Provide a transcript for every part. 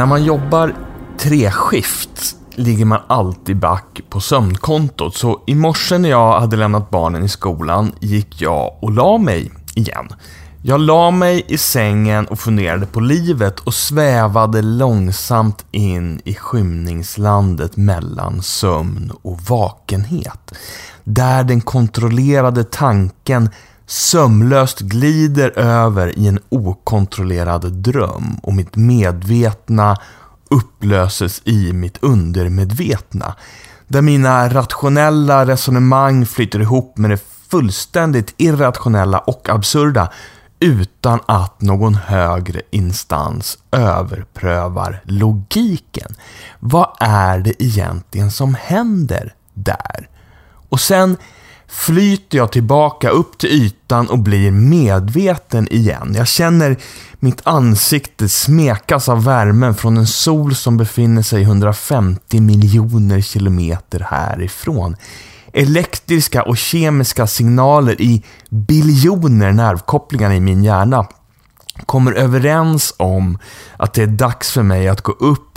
När man jobbar treskift ligger man alltid back på sömnkontot. Så i morse när jag hade lämnat barnen i skolan gick jag och la mig igen. Jag la mig i sängen och funderade på livet och svävade långsamt in i skymningslandet mellan sömn och vakenhet. Där den kontrollerade tanken sömlöst glider över i en okontrollerad dröm och mitt medvetna upplöses i mitt undermedvetna. Där mina rationella resonemang flyter ihop med det fullständigt irrationella och absurda utan att någon högre instans överprövar logiken. Vad är det egentligen som händer där? Och sen flyter jag tillbaka upp till ytan och blir medveten igen. Jag känner mitt ansikte smekas av värmen från en sol som befinner sig 150 miljoner kilometer härifrån. Elektriska och kemiska signaler i biljoner nervkopplingar i min hjärna kommer överens om att det är dags för mig att gå upp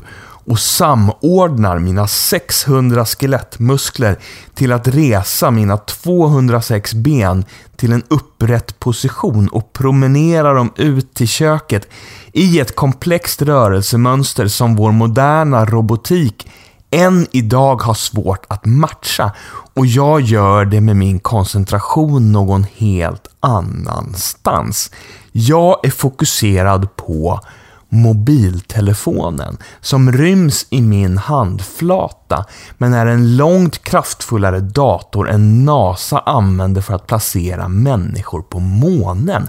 och samordnar mina 600 skelettmuskler till att resa mina 206 ben till en upprätt position och promenera dem ut till köket i ett komplext rörelsemönster som vår moderna robotik än idag har svårt att matcha. Och jag gör det med min koncentration någon helt annanstans. Jag är fokuserad på mobiltelefonen som ryms i min handflata men är en långt kraftfullare dator än NASA använder för att placera människor på månen.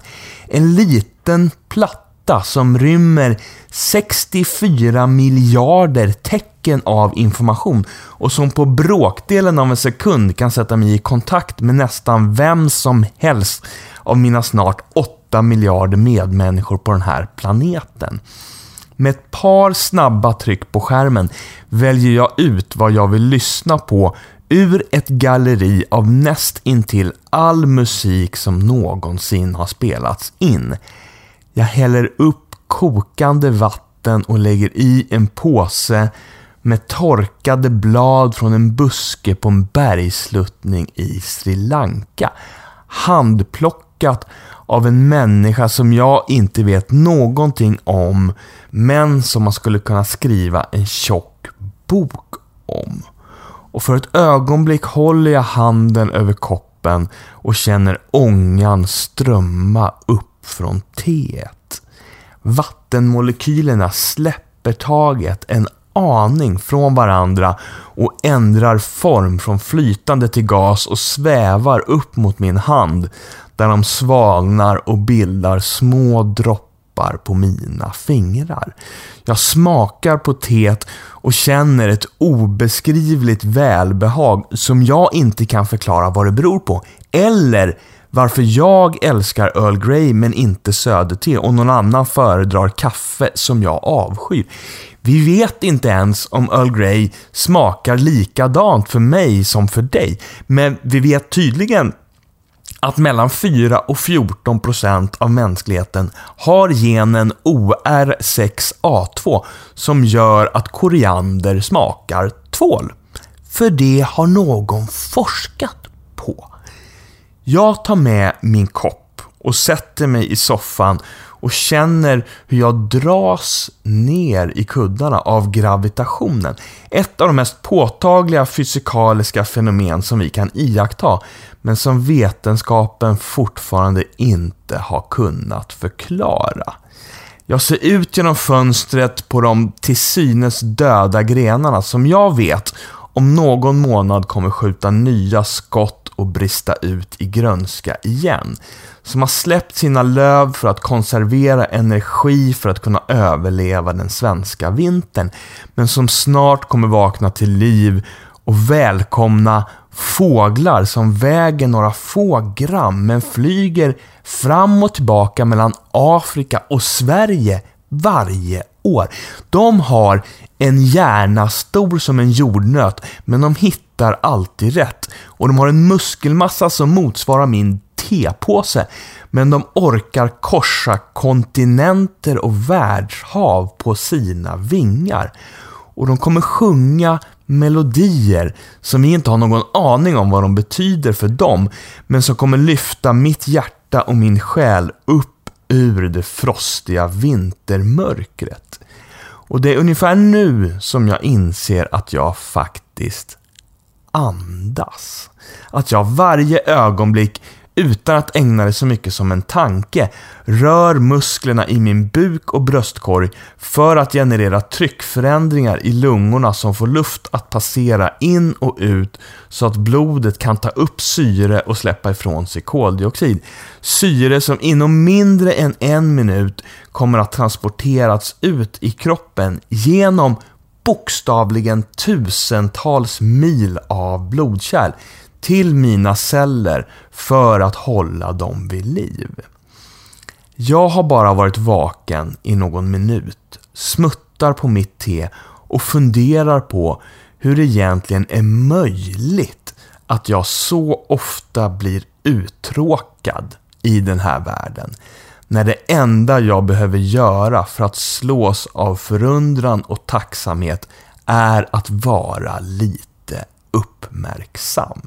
En liten platta som rymmer 64 miljarder tecken av information och som på bråkdelen av en sekund kan sätta mig i kontakt med nästan vem som helst av mina snart 8 miljarder medmänniskor på den här planeten. Med ett par snabba tryck på skärmen väljer jag ut vad jag vill lyssna på ur ett galleri av näst intill all musik som någonsin har spelats in. Jag häller upp kokande vatten och lägger i en påse med torkade blad från en buske på en bergsluttning i Sri Lanka. Handplockat av en människa som jag inte vet någonting om, men som man skulle kunna skriva en tjock bok om. Och för ett ögonblick håller jag handen över koppen och känner ångan strömma upp från teet. Vattenmolekylerna släpper taget en aning från varandra och ändrar form från flytande till gas och svävar upp mot min hand där de svalnar och bildar små droppar på mina fingrar. Jag smakar på teet och känner ett obeskrivligt välbehag som jag inte kan förklara vad det beror på. Eller varför jag älskar Earl Grey men inte söderte och någon annan föredrar kaffe som jag avskyr. Vi vet inte ens om Earl Grey smakar likadant för mig som för dig, men vi vet tydligen att mellan 4 och 14 procent av mänskligheten har genen OR6A2 som gör att koriander smakar tvål. För det har någon forskat. Jag tar med min kopp och sätter mig i soffan och känner hur jag dras ner i kuddarna av gravitationen. Ett av de mest påtagliga fysikaliska fenomen som vi kan iaktta, men som vetenskapen fortfarande inte har kunnat förklara. Jag ser ut genom fönstret på de till synes döda grenarna som jag vet om någon månad kommer skjuta nya skott och brista ut i grönska igen. Som har släppt sina löv för att konservera energi för att kunna överleva den svenska vintern, men som snart kommer vakna till liv och välkomna fåglar som väger några få gram men flyger fram och tillbaka mellan Afrika och Sverige varje år. De har en hjärna stor som en jordnöt, men de hittar alltid rätt. Och de har en muskelmassa som motsvarar min tepåse, men de orkar korsa kontinenter och världshav på sina vingar. Och de kommer sjunga melodier som vi inte har någon aning om vad de betyder för dem, men som kommer lyfta mitt hjärta och min själ upp ur det frostiga vintermörkret. Och det är ungefär nu som jag inser att jag faktiskt andas. Att jag varje ögonblick utan att ägna det så mycket som en tanke, rör musklerna i min buk och bröstkorg för att generera tryckförändringar i lungorna som får luft att passera in och ut så att blodet kan ta upp syre och släppa ifrån sig koldioxid. Syre som inom mindre än en minut kommer att transporterats ut i kroppen genom bokstavligen tusentals mil av blodkärl till mina celler för att hålla dem vid liv. Jag har bara varit vaken i någon minut, smuttar på mitt te och funderar på hur det egentligen är möjligt att jag så ofta blir uttråkad i den här världen. När det enda jag behöver göra för att slås av förundran och tacksamhet är att vara lite uppmärksam.